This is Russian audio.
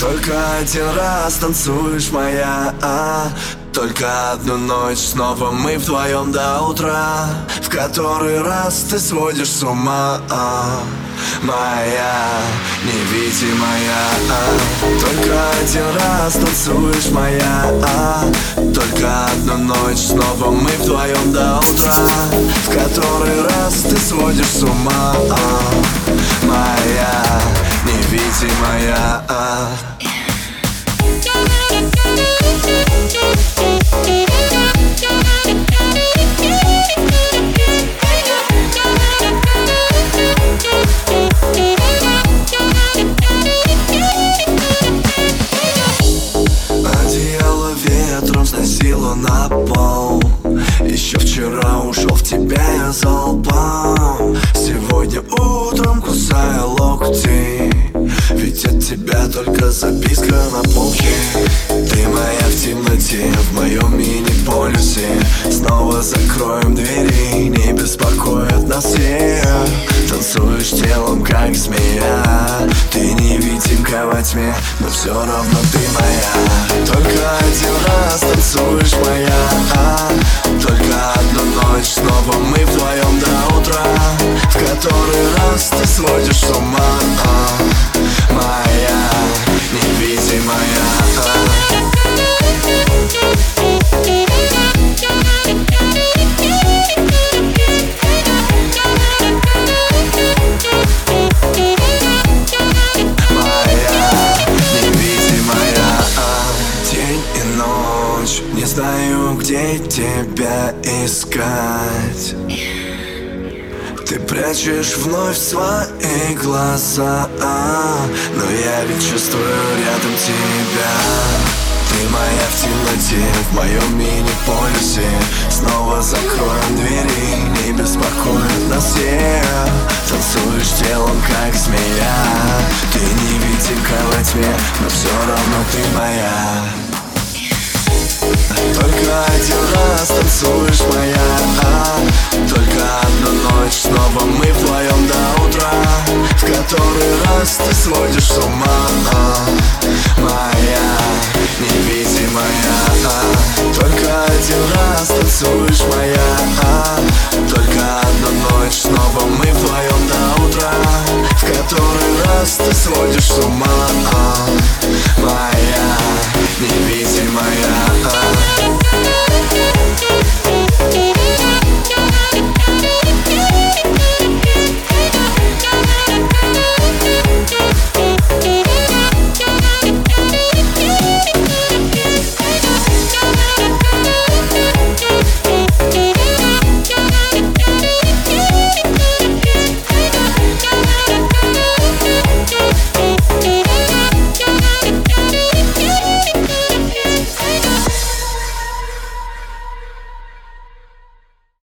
Только один раз танцуешь моя а, Только одну ночь снова мы вдвоем до утра. В который раз ты сводишь с ума а, Моя невидимая а, Только один раз танцуешь моя а, Только одну ночь снова мы вдвоем до утра. В который раз ты сводишь с ума а, Моя невидимая а. Одеяло ветром сносило на пол Еще вчера ушел в тебя я залпом Сегодня утром кусая записка на полке. Ты моя в темноте, в моем мини-полюсе. Снова закроем двери, не беспокоят нас все Танцуешь телом, как змея. Ты невидимка во тьме, но все равно ты моя. Только один раз танцуешь моя? Только одну ночь, снова мы вдвоем до утра. В который раз ты сводишь с ума знаю, где тебя искать. Ты прячешь вновь свои глаза Но я ведь чувствую рядом тебя. Ты моя в темноте, в моем мини-полюсе. Снова закроем двери, не беспокоит нас все Танцуешь телом, как змея. Ты невидимка во тьме, но все равно ты моя танцуешь моя а? Только одну ночь снова мы вдвоем до утра В который раз ты сводишь с ума а? Моя невидимая а? Только один раз танцуешь моя а? Только одну ночь снова мы вдвоем до утра В который раз ты сводишь с ума а?